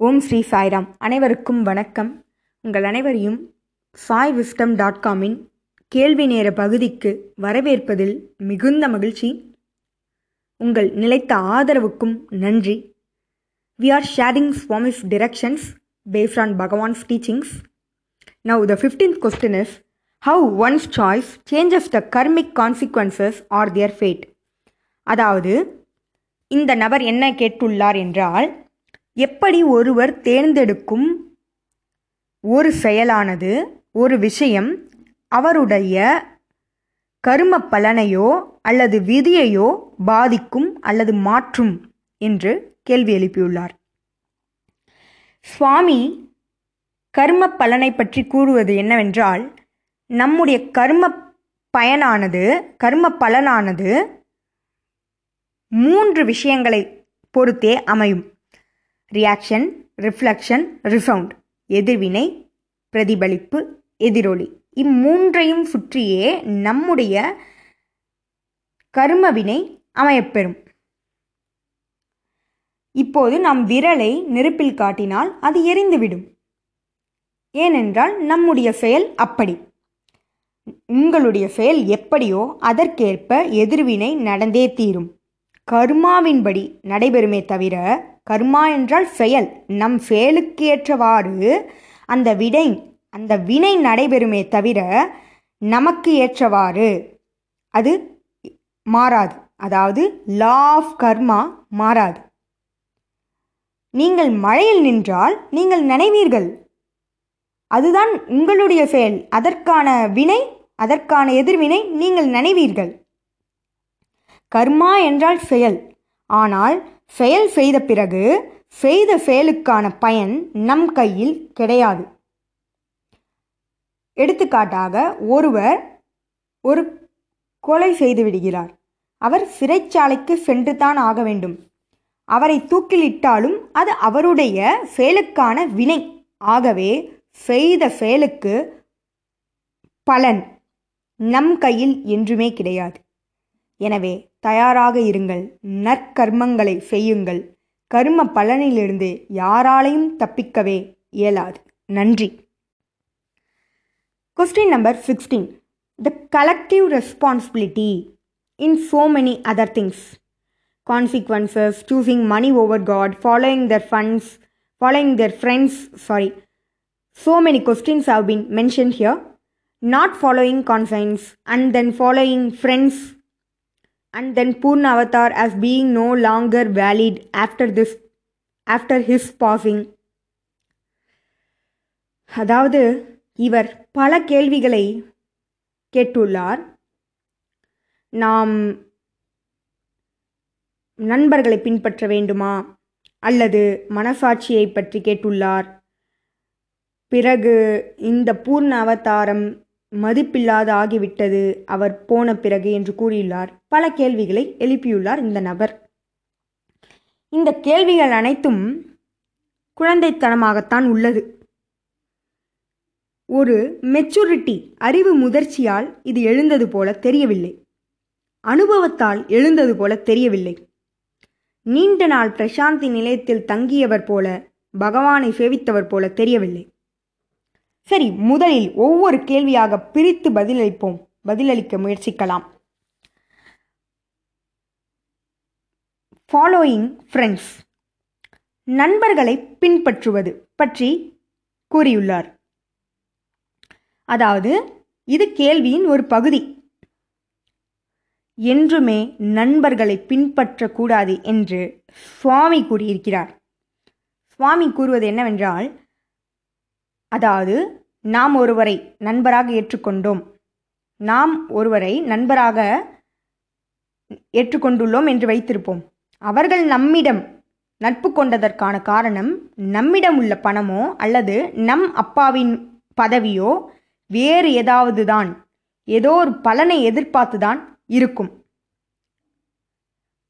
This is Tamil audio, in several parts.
ஓம் ஸ்ரீ சாய்ராம். அனைவருக்கும் வணக்கம். உங்கள் அனைவரையும் சாய் விஸ்டம் டாட் காமின் கேள்வி நேர பகுதிக்கு வரவேற்பதில் மிகுந்த மகிழ்ச்சி. உங்கள் நிலைத்த ஆதரவுக்கும் நன்றி. We are sharing Swami's directions based on Bhagwan's teachings now the fifteenth question is how one's choice changes the karmic consequences or their fate அதாவது இந்த நபர் என்ன கேட்டுள்ளார் என்றால் எப்படி ஒருவர் தேர்ந்தெடுக்கும்? ஒரு செயலானது ஒரு விஷயம் அவருடைய கரும பலனையோ அல்லது விதியையோ பாதிக்கும் அல்லது மாற்றும் என்று கேள்வி எழுப்பியுள்ளார். சுவாமி கர்ம பலனை பற்றி கூறுவது என்னவென்றால் நம்முடைய கர்ம பயனானது கர்ம பலனானது மூன்று விஷயங்களை பொறுத்தே அமையும். ரியாக்ஷன் ரிஃப்ளக்ஷன் ரிசவுண்ட் எதிர்வினை பிரதிபலிப்பு எதிரொலி. இம்மூன்றையும் சுற்றியே நம்முடைய கருமவினை அமையப்பெறும். இப்போது நாம் விரலை நெருப்பில் காட்டினால் அது எரிந்துவிடும். ஏனென்றால் நம்முடைய செயல் அப்படி. உங்களுடைய செயல் எப்படியோ அதற்கேற்ப எதிர்வினை நடந்தே தீரும். கர்மாவின்படி நடைபெறுமே தவிர கர்மா என்றால் செயல். நம் செயலுக்கு ஏற்றவாறு அந்த விடை அந்த வினை நடைபெறுமே தவிர நமக்கு ஏற்றவாறு அது மாறாது. அதாவது லா ஆஃப் கர்மா மாறாது. நீங்கள் மழையில் நின்றால் நீங்கள் நினைவீர்கள். அதுதான் உங்களுடைய செயல். அதற்கான வினை அதற்கான எதிர்வினை நீங்கள் நினைவீர்கள். கர்மா என்றால் செயல். ஆனால் செயல் செய்த பிறகு செய்த செயலுக்கான பயன் நம் கையில் கிடையாது. எடுத்துக்காட்டாக ஒருவர் ஒரு கொலை செய்து விடுகிறார். அவர் சிறைச்சாலைக்கு சென்று தான் ஆக வேண்டும். அவரை தூக்கிலிட்டாலும் அது அவருடைய செயலுக்கான வினை. ஆகவே செய்த செயலுக்கு பலன் நம் கையில் என்றுமே கிடையாது. எனவே தயாராக இருங்கள். நற்கர்மங்களை செய்யுங்கள். கர்ம பலனிலிருந்து யாராலையும் தப்பிக்கவே இயலாது. நன்றி. Question number sixteen the collective responsibility in so many other things consequences choosing money over God following their funds following their friends sorry so many questions have been mentioned here. Not following conscience and then following friends and then Purna Avatar as being no longer valid after this after his passing. அதாவது இவர் பல கேள்விகளை கேட்டுள்ளார். நாம் நண்பர்களை பின்பற்ற வேண்டுமா? அல்லது மனசாட்சியை பற்றி கேட்டுள்ளார். பிறகு இந்த பூர்ண அவதாரம் மதிப்பில்லாத ஆகிவிட்டது அவர் போன பிறகு என்று கூறியுள்ளார். பல கேள்விகளை எழுப்பியுள்ளார் இந்த நபர். இந்த கேள்விகள் அனைத்தும் குழந்தைத்தனமாகத்தான் உள்ளது. ஒரு மெச்சூரிட்டி அறிவு முதிர்ச்சியால் இது எழுந்தது போல தெரியவில்லை. அனுபவத்தால் எழுந்தது போல தெரியவில்லை. நீண்ட நாள் பிரசாந்தி நிலையத்தில் தங்கியவர் போல பகவானை சேவித்தவர் போல தெரியவில்லை. சரி முதலில் ஒவ்வொரு கேள்வியாக பிரித்து பதிலளிப்போம். பதிலளிக்க முயற்சிக்கலாம். ஃபாலோயிங் ஃப்ரெண்ட்ஸ் நண்பர்களை பின்பற்றுவது பற்றி கூறியுள்ளார். அதாவது இது கேள்வியின் ஒரு பகுதி. என்றுமே நண்பர்களை பின்பற்றக்கூடாது என்று சுவாமி கூறியிருக்கிறார். சுவாமி கூறுவது என்னவென்றால் அதாவது நாம் ஒருவரை நண்பராக ஏற்றுக்கொண்டோம். நாம் ஒருவரை நண்பராக ஏற்றுக்கொண்டுள்ளோம் என்று வைத்திருப்போம். அவர்கள் நம்மிடம் நட்பு கொண்டதற்கான காரணம் நம்மிடம் உள்ள பணமோ அல்லது நம் அப்பாவின் பதவியோ வேறு ஏதாவது தான் ஏதோ ஒரு பலனை எதிர்பார்த்து தான் இருக்கும்.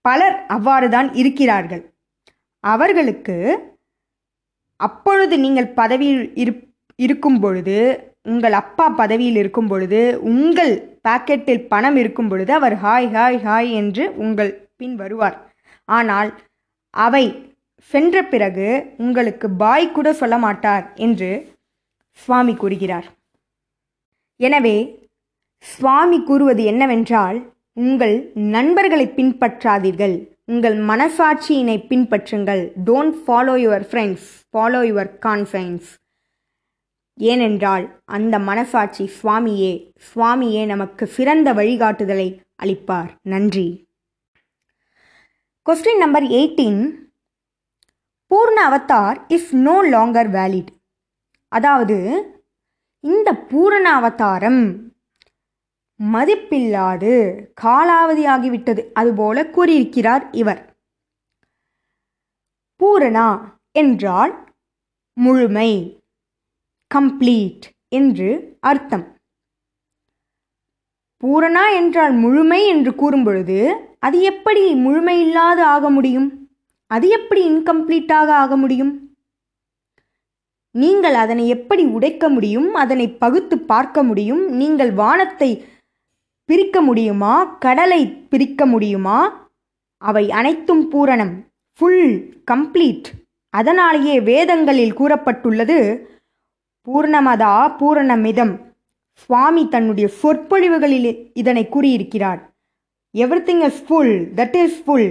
பலர் அவ்வாறு தான் இருக்கிறார்கள். அவர்களுக்கு அப்பொழுது நீங்கள் பதவியில் இருப் இருக்கும் பொழுது உங்கள் அப்பா பதவியில் இருக்கும் பொழுது உங்கள் பாக்கெட்டில் பணம் இருக்கும் பொழுது அவர் ஹாய் ஹாய் ஹாய் என்று உங்கள் பின் வருவார். ஆனால் அவை சென்ற பிறகு உங்களுக்கு பாய் கூட சொல்ல மாட்டார் என்று சுவாமி கூறுகிறார். எனவே சுவாமி கூறுவது என்னவென்றால் உங்கள் நண்பர்களை பின்பற்றாதீர்கள். உங்கள் மனசாட்சியினை பின்பற்றுங்கள். Don't follow your friends follow your conscience ஏனென்றால் அந்த மனசாட்சி சுவாமியே சுவாமியே நமக்கு சிறந்த வழிகாட்டுதலை அளிப்பார். நன்றி. Question number eighteen Poorna avatar is no longer valid அதாவது இந்த பூரண அவதாரம் மதிப்பில்லாது காலாவதியாகிவிட்டது அதுபோல கூறியிருக்கிறார் இவர். பூரணா என்றால் முழுமை. கம்ப்ளீட் என்று அர்த்தம். பூரணா என்றால் முழுமை என்று கூறும்பொழுது அது எப்படி முழுமையில்லாது ஆக முடியும்? அது எப்படி இன்கம்ப்ளீட்டாக ஆக முடியும்? நீங்கள் அதனை எப்படி உடைக்க முடியும்? அதனை பகுத்து பார்க்க முடியும்? நீங்கள் வானத்தை பிரிக்க முடியுமா? கடலை பிரிக்க முடியுமா? அவை அனைத்தும் பூரணம் ஃபுல் கம்ப்ளீட் அதனாலேயே வேதங்களில் கூறப்பட்டுள்ளது பூர்ணமதா பூரணமிதம். சுவாமி தன்னுடைய சொற்பொழிவுகளில் இதனை கூறியிருக்கிறார். Everything is full that is full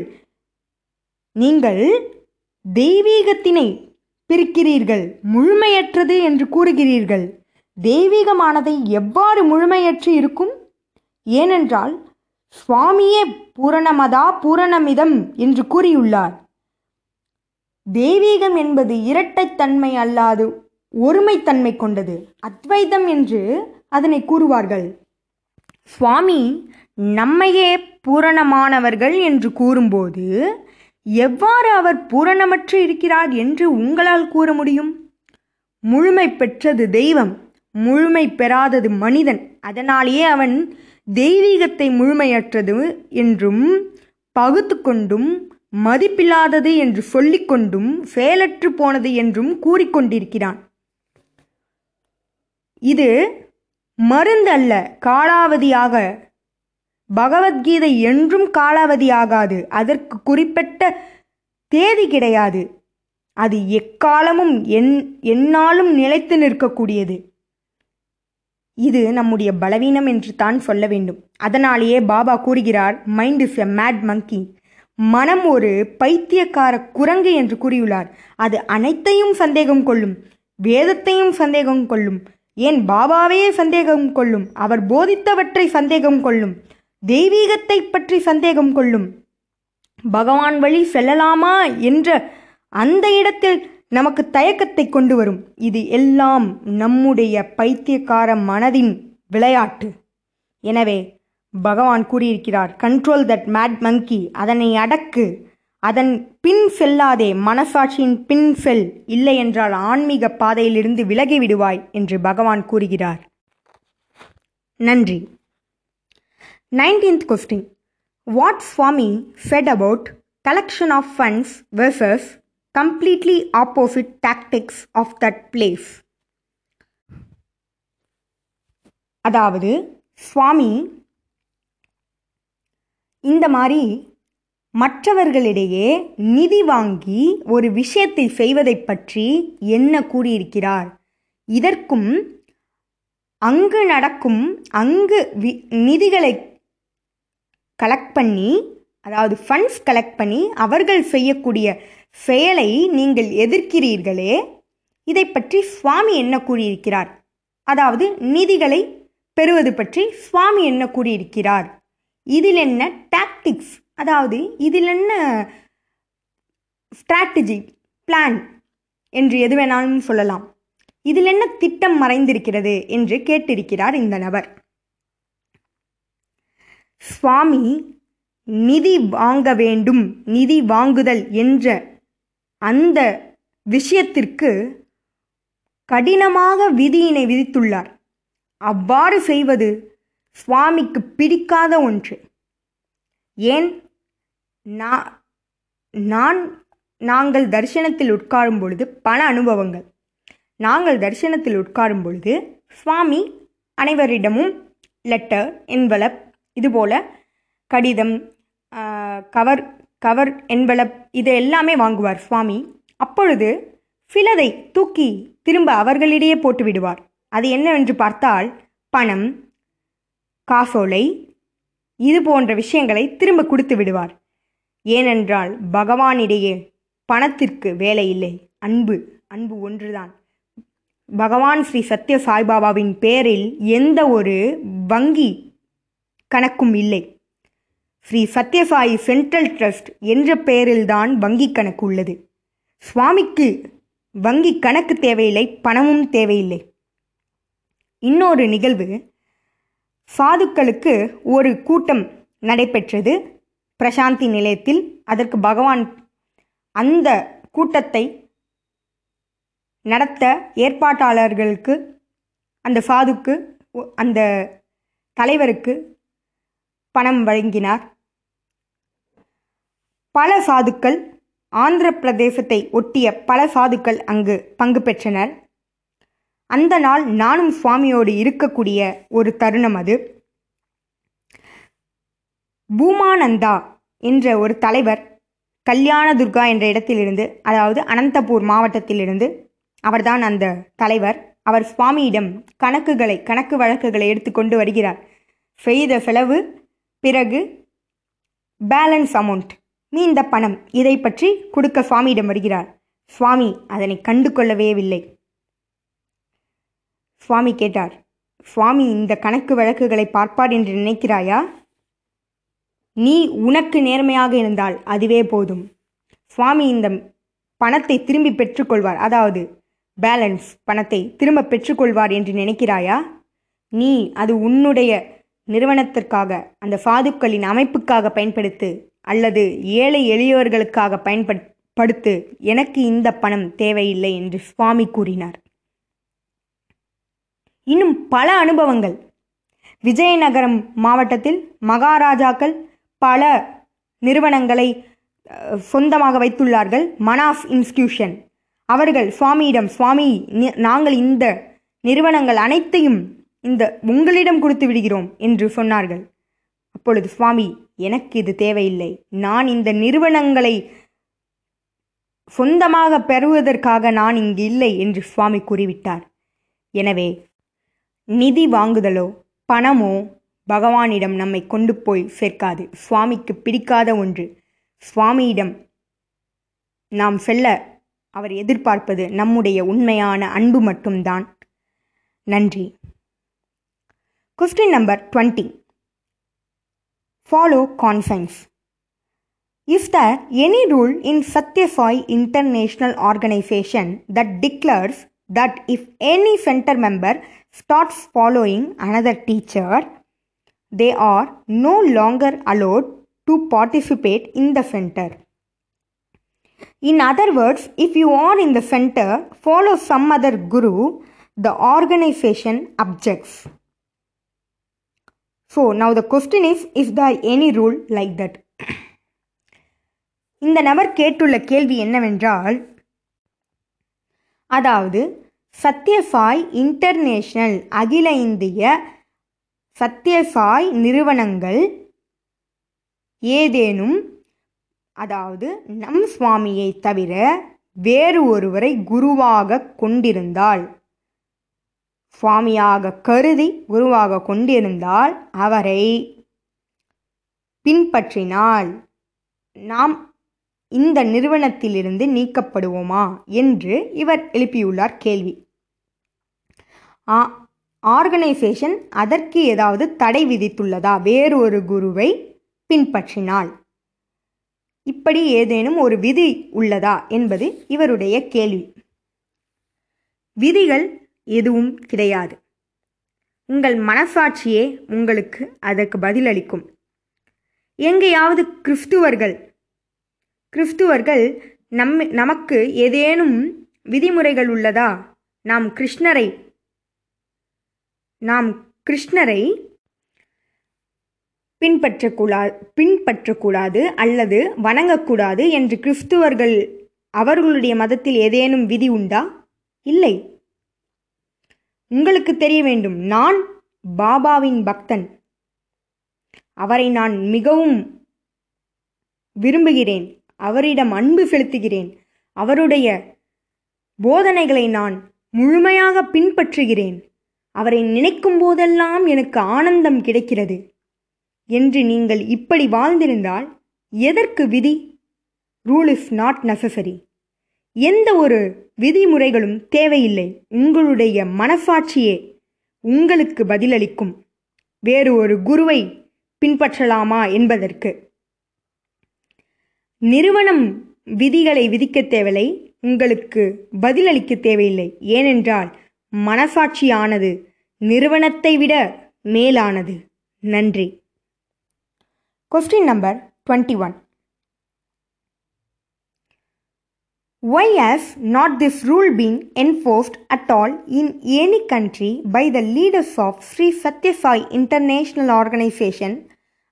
நீங்கள் தெய்வீகத்தினை பிரிக்கிறீர்கள் முழுமையற்றது என்று கூறுகிறீர்கள். தெய்வீகமானதை எவ்வாறு முழுமையற்று இருக்கும்? ஏனென்றால் சுவாமியே பூரணமதா பூரணமிதம் என்று கூறியுள்ளார். தெய்வீகம் என்பது இரட்டைத்தன்மை அல்லாது ஒருமைத்தன்மை கொண்டது. அத்வைதம் என்று அதனை கூறுவார்கள். சுவாமி நம்மையே பூரணமானவர்கள் என்று கூறும்போது எவ்வாறு அவர் பூரணமற்று இருக்கிறார் என்று உங்களால் கூற முடியும்? முழுமை பெற்றது தெய்வம் முழுமை பெறாதது மனிதன். அதனாலேயே அவன் தெய்வீகத்தை முழுமையற்றது என்றும் பகுத்து கொண்டும் மதிப்பில்லாதது என்று சொல்லிக்கொண்டும் செயலற்று போனது என்றும் கூறிக்கொண்டிருக்கிறான் இது மருந்து அல்ல காலாவதியாக. பகவத்கீதை என்றும் காலாவதியாகாது. அதற்கு குறிப்பிட்ட தேதி கிடையாது. அது எக்காலமும் என் என்னாலும் நிலைத்து நிற்கக்கூடியது. இது நம்முடைய பலவீனம் என்று தான் சொல்ல வேண்டும். அதனாலேயே பாபா கூறுகிறார் mind is a mad monkey மனம் ஒரு பைத்தியக்கார குரங்கு என்று கூறியுள்ளார். அது அனைத்தையும் சந்தேகம் கொள்ளும் வேதத்தையும் சந்தேகம் கொள்ளும் ஏன் பாபாவையே சந்தேகம் கொள்ளும்? அவர் போதித்தவற்றை சந்தேகம் கொள்ளும். தெய்வீகத்தை பற்றி சந்தேகம் கொள்ளும். பகவான் வழி செல்லலாமா என்ற அந்த இடத்தில் நமக்கு தயக்கத்தை கொண்டு வரும். இது எல்லாம் நம்முடைய பைத்தியக்கார மனதின் விளையாட்டு. எனவே பகவான் கூறியிருக்கிறார் கண்ட்ரோல் தட் மேட் மங்கி அதனை அடக்கு. அதன் பின் செல்லாதே மனசாட்சியின் பின் செல் இல்லை என்றால் ஆன்மீக பாதையிலிருந்து விலகி விடுவாய் என்று பகவான் கூறுகிறார். நன்றி. Nineteenth question what Swami said about collection of funds versus completely opposite tactics of that place அதாவது சுவாமி இந்த மாதிரி மற்றவர்களிடையே நிதி வாங்கி ஒரு விஷயத்தை செய்வதை பற்றி என்ன கூறியிருக்கிறார்? இதற்கும் அங்கு நடக்கும் அங்கு வி நிதிகளை கலெக்ட் பண்ணி அதாவது ஃபண்ட்ஸ் கலெக்ட் பண்ணி அவர்கள் செய்யக்கூடிய செயலை நீங்கள் எதிர்க்கிறீர்களே இதை பற்றி சுவாமி என்ன கூறியிருக்கிறார்? அதாவது நிதிகளை பெறுவது பற்றி சுவாமி என்ன கூறியிருக்கிறார்? இதில் என்ன டாக்டிக்ஸ் அதாவது இதில் என்ன ஸ்ட்ராட்டஜி பிளான் என்று எது வேணாலும் சொல்லலாம். இதில் என்ன திட்டம் மறைந்திருக்கிறது என்று கேட்டிருக்கிறார் இந்த நபர். சுவாமி நிதி வாங்க வேண்டும் நிதி வாங்குதல் என்ற அந்த விஷயத்திற்கு கடினமாக விதியினை விதித்துள்ளார். அவ்வாறு செய்வது சுவாமிக்கு பிடிக்காத ஒன்று. ஏன்? நான் நாங்கள் தரிசனத்தில் உட்காரும் பொழுது பல அனுபவங்கள். நாங்கள் தரிசனத்தில் உட்காரும் பொழுது சுவாமி அனைவரிடமும் லெட்டர் என்வலப் இதுபோல் கடிதம் கவர் கவர் என்வலப் இது எல்லாமே வாங்குவார் சுவாமி. அப்பொழுது சிலதை தூக்கி திரும்ப அவர்களிடையே போட்டு விடுவார். அது என்னவென்று பார்த்தால் பணம் காசோலை இது போன்ற விஷயங்களை திரும்ப கொடுத்து விடுவார். ஏனென்றால் பகவானிடையே பணத்திற்கு வேலை இல்லை அன்பு அன்பு ஒன்றுதான். பகவான் ஸ்ரீ சத்ய சாய்பாபாவின் பேரில் எந்த ஒரு வங்கி கணக்கும் இல்லை. ஸ்ரீ சத்யசாயி சென்ட்ரல் ட்ரஸ்ட் என்ற பெயரில்தான் வங்கி கணக்கு உள்ளது. சுவாமிக்கு வங்கி கணக்கு தேவையில்லை பணமும் தேவையில்லை. இன்னொரு நிகழ்வு சாதுக்களுக்கு ஒரு கூட்டம் நடைபெற்றது. பிரசாந்தி நிலையத்தில் அதற்கு பகவான் அந்த கூட்டத்தை நடத்த ஏற்பாட்டாளர்களுக்கு அந்த சாதுக்கு அந்த தலைவருக்கு பணம் வழங்கினார். பல சாதுக்கள் ஆந்திர பிரதேசத்தை ஒட்டிய பல சாதுக்கள் அங்கு பங்கு பெற்றனர். அந்த நாள் நானும் சுவாமியோடு இருக்கக்கூடிய ஒரு தருணம் அது. பூமானந்தா என்ற ஒரு தலைவர் கல்யாண துர்கா என்ற இடத்திலிருந்து அதாவது அனந்தபூர் மாவட்டத்திலிருந்து அவர்தான் அந்த தலைவர். அவர் சுவாமியிடம் கணக்குகளை கணக்கு வழக்குகளை எடுத்துக்கொண்டு வருகிறார். செய்த செலவு பிறகு பேலன்ஸ் அமௌண்ட் மீந்த பணம் இதை பற்றி கொடுக்க சுவாமியிடம் வருகிறார். சுவாமி அதனை கண்டு கொள்ளவே இல்லை. சுவாமி கேட்டார் சுவாமி இந்த கணக்கு வழக்குகளை பார்ப்பார் என்று நினைக்கிறாயா? நீ உனக்கு நேர்மையாக இருந்தால் அதுவே போதும். சுவாமி இந்த பணத்தை திரும்பி பெற்றுக்கொள்வார். அதாவது பேலன்ஸ் பணத்தை திரும்ப பெற்றுக்கொள்வார் என்று நினைக்கிறாயா? நீ அது உன்னுடைய நிறுவனத்திற்காக அந்த சாதுக்களின் அமைப்புக்காக பயன்படுத்து அல்லது ஏழை எளியவர்களுக்காக பயன்படுத்து எனக்கு இந்த பணம் தேவையில்லை என்று சுவாமி கூறினார். இன்னும் பல அனுபவங்கள். விஜயநகரம் மாவட்டத்தில் மகாராஜாக்கள் பல நிறுவனங்களை சொந்தமாக வைத்துள்ளார்கள். மனாஃப் இன்ஸ்டியூஷன் அவர்கள் சுவாமியிடம் சுவாமி நாங்கள் இந்த நிறுவனங்கள் அனைத்தையும் இந்த உங்களிடம் கொடுத்து விடுகிறோம் என்று சொன்னார்கள். அப்பொழுது சுவாமி எனக்கு இது தேவையில்லை. நான் இந்த நிறுவனங்களை சொந்தமாக பெறுவதற்காக நான் இங்கு இல்லை என்று சுவாமி கூறிவிட்டார். எனவே நிதி வாங்குதலோ பணமோ பகவானிடம் நம்மை கொண்டு போய் சேர்க்காது சுவாமிக்கு பிடிக்காத ஒன்று சுவாமியிடம் நாம் செல்ல அவர் எதிர்பார்ப்பது நம்முடைய உண்மையான அன்பு மட்டும்தான் நன்றி question number twenty follow conscience Is there any rule in Satya Sai International Organization that declares that if any center member starts following another teacher, they are no longer allowed to participate in the center? In other words, if you are in the center, follow some other guru, the organization objects. So, now the question is Is there any rule like that? இந்த நபர் கேட்டுள்ள கேள்வி என்னவென்றால் அதாவது சத்யசாய் இன்டர்நேஷனல் அகில இந்திய சத்யசாய் நிறுவனங்கள் ஏதேனும் அதாவது நம் சுவாமியை தவிர வேறு ஒருவரை குருவாக கொண்டிருந்தால் சுவாமியாக கருதி குருவாக கொண்டிருந்தால் அவரை பின்பற்றினால் நாம் இந்த நிறுவனத்திலிருந்து நீக்கப்படுவோமா என்று இவர் எழுப்பியுள்ளார் கேள்வி. ஆ ஆர்கனைசேஷன் அதற்கு ஏதாவது தடை விதித்துள்ளதா? வேறு ஒரு குருவை பின்பற்றினால். இப்படி ஏதேனும் ஒரு விதி உள்ளதா? என்பது இவருடைய கேள்வி. விதிகள் எதுவும் கிடையாது. உங்கள் மனசாட்சியே உங்களுக்கு அதற்கு பதிலளிக்கும். எங்கேயாவது கிறிஸ்துவர்கள் கிறிஸ்துவர்கள் நம் நமக்கு ஏதேனும் விதிமுறைகள் உள்ளதா? நாம் கிருஷ்ணரை நாம் கிருஷ்ணரை பின்பற்றக்கூடா பின்பற்றக்கூடாது அல்லது வணங்கக்கூடாது என்று கிறிஸ்துவர்கள் அவர்களுடைய மதத்தில் ஏதேனும் விதி உண்டா? இல்லை. உங்களுக்கு தெரிய வேண்டும் நான் பாபாவின் பக்தன். அவரை நான் மிகவும் விரும்புகிறேன் அவரிடம் அன்பு செலுத்துகிறேன் அவருடைய போதனைகளை நான் முழுமையாக பின்பற்றுகிறேன். அவரை நினைக்கும் போதெல்லாம் எனக்கு ஆனந்தம் கிடைக்கிறது. என்று நீங்கள் இப்படி வாழ்ந்திருந்தால் எதற்கு விதி? ரூல் இஸ் நாட் நெசசரி எந்த ஒரு விதிமுறைகளும் தேவையில்லை. உங்களுடைய மனசாட்சியே உங்களுக்கு பதிலளிக்கும். வேறு ஒரு குருவை பின்பற்றலாமா என்பதற்கு. நிறுவனம் விதிகளை விதிக்க தேவையில்லை. உங்களுக்கு பதிலளிக்க தேவையில்லை. ஏனென்றால் மனசாட்சியானது நிறுவனத்தை விட மேலானது நன்றி question number twenty one Why has not this rule been enforced at all in any country by the leaders of Sri Satya Sai International Organization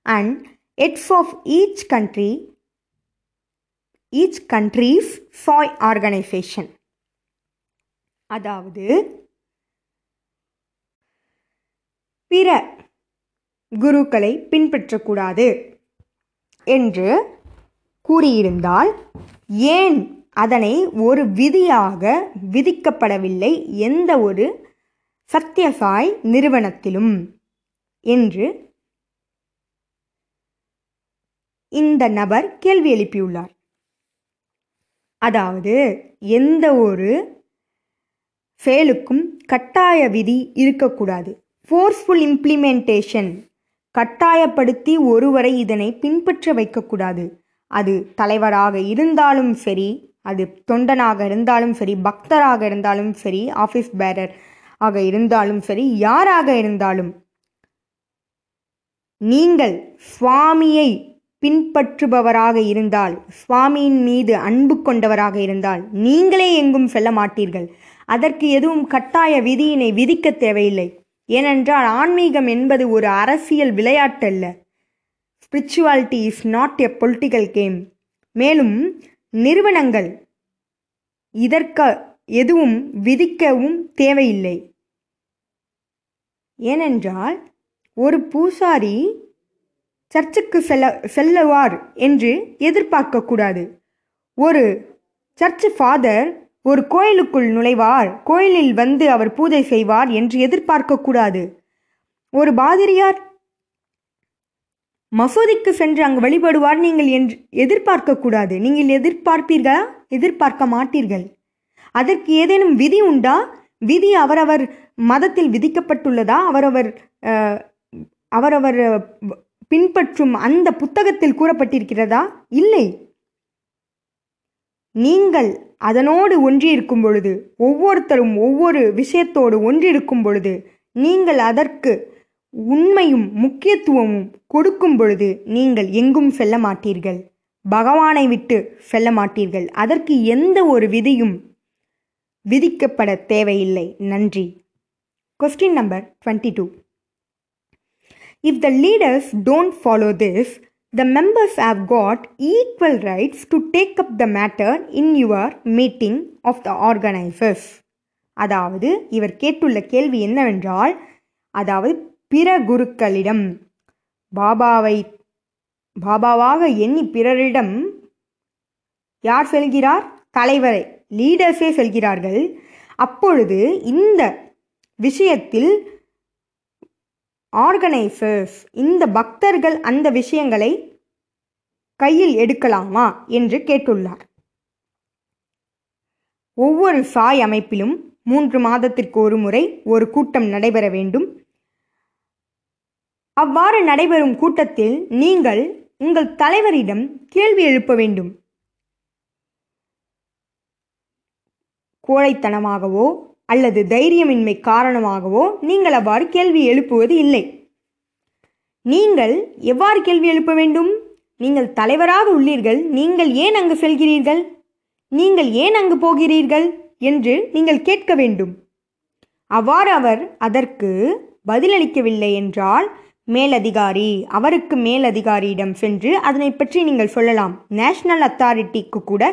and heads of each country, each country's Sai organization? அதாவது பிற குருக்களை பின்பற்றக்கூடாது என்று கூறியிருந்தால் ஏன் அதனை ஒரு விதியாக விதிக்கப்படவில்லை எந்த ஒரு சத்யசாய் நிறுவனத்திலும்? என்று இந்த நபர் கேள்வி எழுப்பியுள்ளார். அதாவது எந்த ஒரு செயலுக்கும் கட்டாய விதி இருக்கக்கூடாது. ஃபோர்ஸ்ஃபுல் இம்ப்ளிமெண்டேஷன் கட்டாயப்படுத்தி ஒருவரை இதனை பின்பற்ற வைக்கக்கூடாது. அது தலைவராக இருந்தாலும் சரி அது தொண்டனாக இருந்தாலும் சரி பக்தராக இருந்தாலும் சரி ஆஃபீஸ் பேரர் ஆக இருந்தாலும் சரி யாராக இருந்தாலும். நீங்கள் சுவாமியை பின்பற்றுபவராக இருந்தால் சுவாமியின் மீது அன்பு கொண்டவராக இருந்தால் நீங்களே எங்கும் செல்ல மாட்டீர்கள். அதற்கு எதுவும் கட்டாய விதியினை விதிக்க தேவையில்லை. ஏனென்றால் ஆன்மீகம் என்பது ஒரு அரசியல் விளையாட்டல்ல. Spirituality is not a political game மேலும் நிறுவனங்கள் இதற்கு எதுவும் விதிக்கவும் தேவையில்லை. ஏனென்றால் ஒரு பூசாரி சர்ச்சுக்கு செல்ல செல்லுவார் என்று எதிர்பார்க்கக்கூடாது ஒரு சர்ச் ஃபாதர் ஒரு கோயிலுக்குள் நுழைவார் கோயிலில் வந்து அவர் பூஜை செய்வார் என்று எதிர்பார்க்கக்கூடாது ஒரு பாதிரியார் மசூதிக்கு சென்று அங்கு வழிபடுவார் நீங்கள் என்று எதிர்பார்க்கக்கூடாது நீங்கள் எதிர்பார்ப்பீர்களா? எதிர்பார்க்க மாட்டீர்கள். அதற்கு ஏதேனும் விதி உண்டா? விதி அவரவர் மதத்தில் விதிக்கப்பட்டுள்ளதா? அவரவர் அவரவர் பின்பற்றும் அந்த புத்தகத்தில் கூறப்பட்டிருக்கிறதா? இல்லை. நீங்கள் அதனோடு ஒன்றியிருக்கும் பொழுது ஒவ்வொருத்தரும் ஒவ்வொரு விஷயத்தோடு ஒன்றிருக்கும் பொழுது நீங்கள் அதற்கு உண்மையும் முக்கியத்துவமும் கொடுக்கும் பொழுது நீங்கள் எங்கும் செல்ல மாட்டீர்கள். பகவானை விட்டு செல்ல மாட்டீர்கள். அதற்கு எந்த ஒரு விதியும் விதிக்கப்பட தேவையில்லை. நன்றி. Question number twenty two if the leaders don't follow this the members have got equal rights to take up the matter in your meeting of the organisers அதாவது இவர் கேட்டுள்ள கேள்வி என்னவென்றால் அதாவது பிற குருக்களிடம். பாபாவை பாபாவாக எண்ணி பிறரிடம் யார் செல்கிறார்? தலைவரை லீடர்ஸே செல்கிறார்கள். அப்பொழுது இந்த விஷயத்தில் ஆர்கனைசர்ஸ் இந்த பக்தர்கள் அந்த விஷயங்களை கையில் எடுக்கலாமா என்று கேட்டுள்ளார். ஒவ்வொரு சாய் அமைப்பிலும் மூன்று மாதத்திற்கு ஒரு முறை ஒரு கூட்டம் நடைபெற வேண்டும். அவ்வாறு நடைபெறும் கூட்டத்தில் நீங்கள் உங்கள் தலைவரிடம் கேள்வி எழுப்ப வேண்டும். கோழைத்தனமாகவோ அல்லது தைரியமின்மை காரணமாகவோ நீங்கள் அவ்வாறு கேள்வி எழுப்புவது இல்லை. நீங்கள் எவ்வாறு கேள்வி எழுப்ப வேண்டும்? நீங்கள் தலைவராக உள்ளீர்கள். நீங்கள் ஏன் அங்கு செல்கிறீர்கள்? நீங்கள் ஏன் அங்கு போகிறீர்கள்? என்று நீங்கள் கேட்க வேண்டும். அவ்வாறு அவர் அதற்கு பதிலளிக்கவில்லை என்றால் மேலதிகாரி அவருக்கு மேலதிகாரியிடம் சென்று அதனை பற்றி நீங்கள் சொல்லலாம். நேஷனல் அத்தாரிட்டிக்கு கூட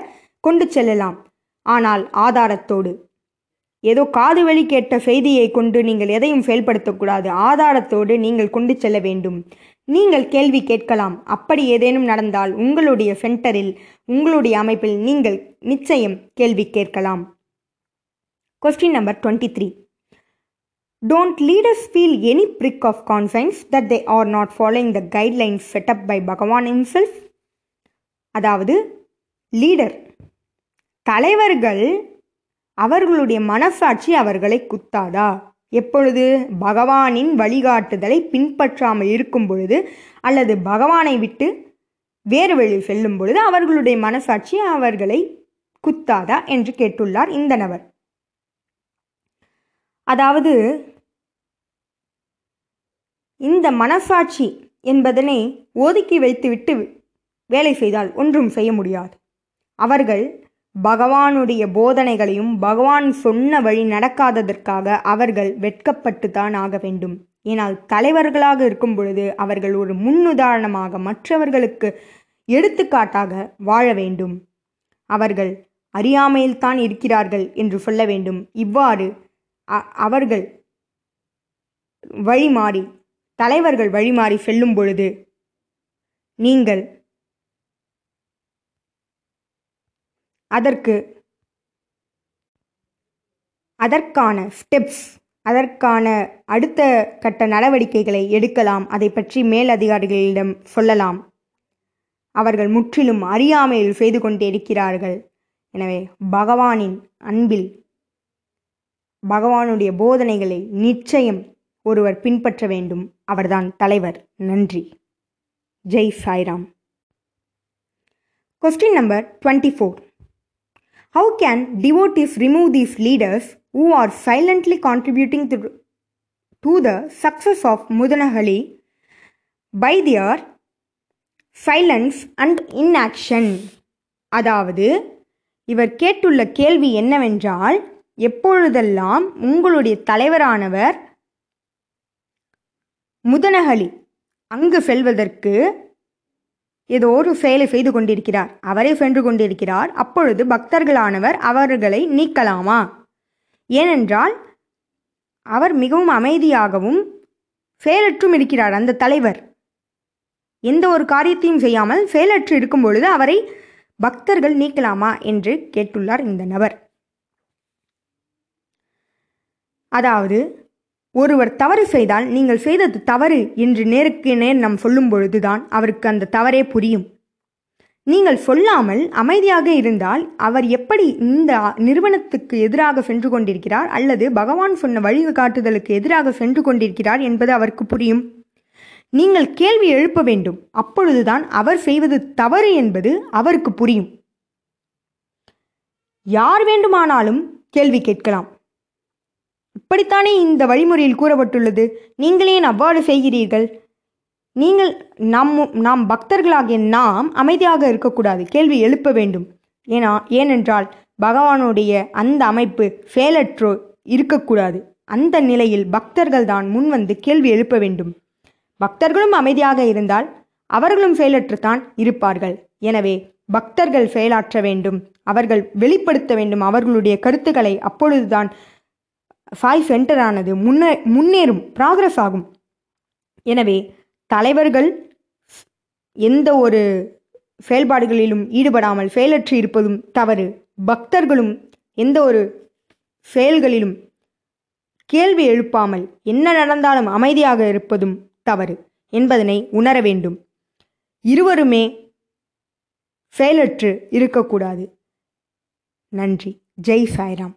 கொண்டு செல்லலாம். ஆனால் ஆதாரத்தோடு. ஏதோ காது வழி கேட்ட செய்தியை கொண்டு நீங்கள் எதையும் செயல்படுத்தக்கூடாது. ஆதாரத்தோடு நீங்கள் கொண்டு செல்ல வேண்டும். நீங்கள் கேள்வி கேட்கலாம். அப்படி ஏதேனும் நடந்தால் உங்களுடைய சென்டரில் உங்களுடைய அமைப்பில் நீங்கள் நிச்சயம் கேள்வி கேட்கலாம். Question number twenty three don't leaders feel any breach of confidence that they are not following the guidelines set up by Bhagavan himself அதாவது லீடர் தலைவர்கள் அவர்களுடைய மனசாட்சி அவர்களை குத்தாதா? எப்பொழுது பகவானின் வழிகாட்டுதலை பின்பற்றாமல் இருக்கும் பொழுது அல்லது பகவானை விட்டு வேறு வழி செல்லும் பொழுது அவர்களுடைய மனசாட்சி அவர்களை குத்தாதா என்று கேட்டுள்ளார் இந்த நபர். அதாவது இந்த மனசாட்சி என்பதனை ஒதுக்கி வைத்துவிட்டு வேலை செய்தால் ஒன்றும் செய்ய முடியாது. அவர்கள் பகவானுடைய போதனைகளையும் பகவான் சொன்ன வழி நடக்காததற்காக அவர்கள் வெட்கப்பட்டு தான் ஆக வேண்டும். ஏனால் தலைவர்களாக இருக்கும் பொழுது அவர்கள் ஒரு முன்னுதாரணமாக மற்றவர்களுக்கு எடுத்துக்காட்டாக வாழ வேண்டும். அவர்கள் அறியாமையில்தான் இருக்கிறார்கள் என்று சொல்ல வேண்டும். இவ்வாறு அவர்கள் வழிமாறி தலைவர்கள் வழிமாறி செல்லும் பொழுது நீங்கள் அதற்கு அதற்கான ஸ்டெப்ஸ் அதற்கான அடுத்த கட்ட நடவடிக்கைகளை எடுக்கலாம். அதை பற்றி மேலதிகாரிகளிடம் சொல்லலாம். அவர்கள் முற்றிலும் அறியாமையில் செய்து கொண்டே இருக்கிறார்கள். எனவே பகவானின் அன்பில் பகவானுடைய போதனைகளை நிச்சயம் ஒருவர் பின்பற்ற வேண்டும். அவர்தான் தலைவர். நன்றி. Jai Sairam. Question number twenty four How can devotees remove these leaders who are silently contributing to, to the success of Mudanahali by their silence and inaction? அதாவது இவர் கேட்டுள்ள கேள்வி என்னவென்றால் எப்பொழுதெல்லாம் உங்களுடைய தலைவரானவர் முதனகலி அங்கு செல்வதற்கு ஏதோ ஒரு செயலை செய்து கொண்டிருக்கிறார். அவரே சென்று கொண்டிருக்கிறார். அப்பொழுது பக்தர்களானவர் அவர்களை நீக்கலாமா? ஏனென்றால் அவர் மிகவும் அமைதியாகவும் செயலற்றும் இருக்கிறார் அந்த தலைவர். எந்த ஒரு காரியத்தையும் செய்யாமல் செயலற்று இருக்கும் பொழுது அவரை பக்தர்கள் நீக்கலாமா என்று கேட்டுள்ளார் இந்த நபர். அதாவது ஒருவர் தவறு செய்தால் நீங்கள் செய்தது தவறு என்று நேருக்கு நேர் நாம் சொல்லும் பொழுதுதான் அவருக்கு அந்த தவறே புரியும். நீங்கள் சொல்லாமல் அமைதியாக இருந்தால் அவர் எப்படி இந்த நிறுவனத்துக்கு எதிராக சென்று கொண்டிருக்கிறார் அல்லது பகவான் சொன்ன வழிகாட்டுதலுக்கு எதிராக சென்று கொண்டிருக்கிறார் என்பது அவருக்கு புரியும். நீங்கள் கேள்வி எழுப்ப வேண்டும். அப்பொழுதுதான் அவர் செய்வது தவறு என்பது அவருக்கு புரியும். யார் வேண்டுமானாலும் கேள்வி கேட்கலாம். இப்படித்தானே இந்த வழிமுறையில் கூறப்பட்டுள்ளது. நீங்கள் ஏன் அவ்வாறு செய்கிறீர்கள்? நீங்கள் நம் நாம் பக்தர்களாகிய நாம் அமைதியாக இருக்கக்கூடாது. கேள்வி எழுப்ப வேண்டும். ஏனா ஏனென்றால் பகவானுடைய அந்த அமைப்பு செயலற்றோ இருக்கக்கூடாது. அந்த நிலையில் பக்தர்கள் தான் முன்வந்து கேள்வி எழுப்ப வேண்டும். பக்தர்களும் அமைதியாக இருந்தால் அவர்களும் செயலற்றுத்தான் இருப்பார்கள். எனவே பக்தர்கள் செயலாற்ற வேண்டும். அவர்கள் வெளிப்படுத்த வேண்டும் அவர்களுடைய கருத்துக்களை. அப்பொழுதுதான் சாய் சென்டரானது முன்னே முன்னேறும் ப்ராக்ரஸ் ஆகும். எனவே தலைவர்கள் எந்த ஒரு செயல்பாடுகளிலும் ஈடுபடாமல் செயலற்று இருப்பதும் தவறு. பக்தர்களும் எந்த ஒரு செயல்களிலும் கேள்வி எழுப்பாமல் என்ன நடந்தாலும் அமைதியாக இருப்பதும் தவறு என்பதனை உணர வேண்டும். இருவருமே செயலற்று இருக்கக்கூடாது. நன்றி. ஜெய் சாய்ராம்.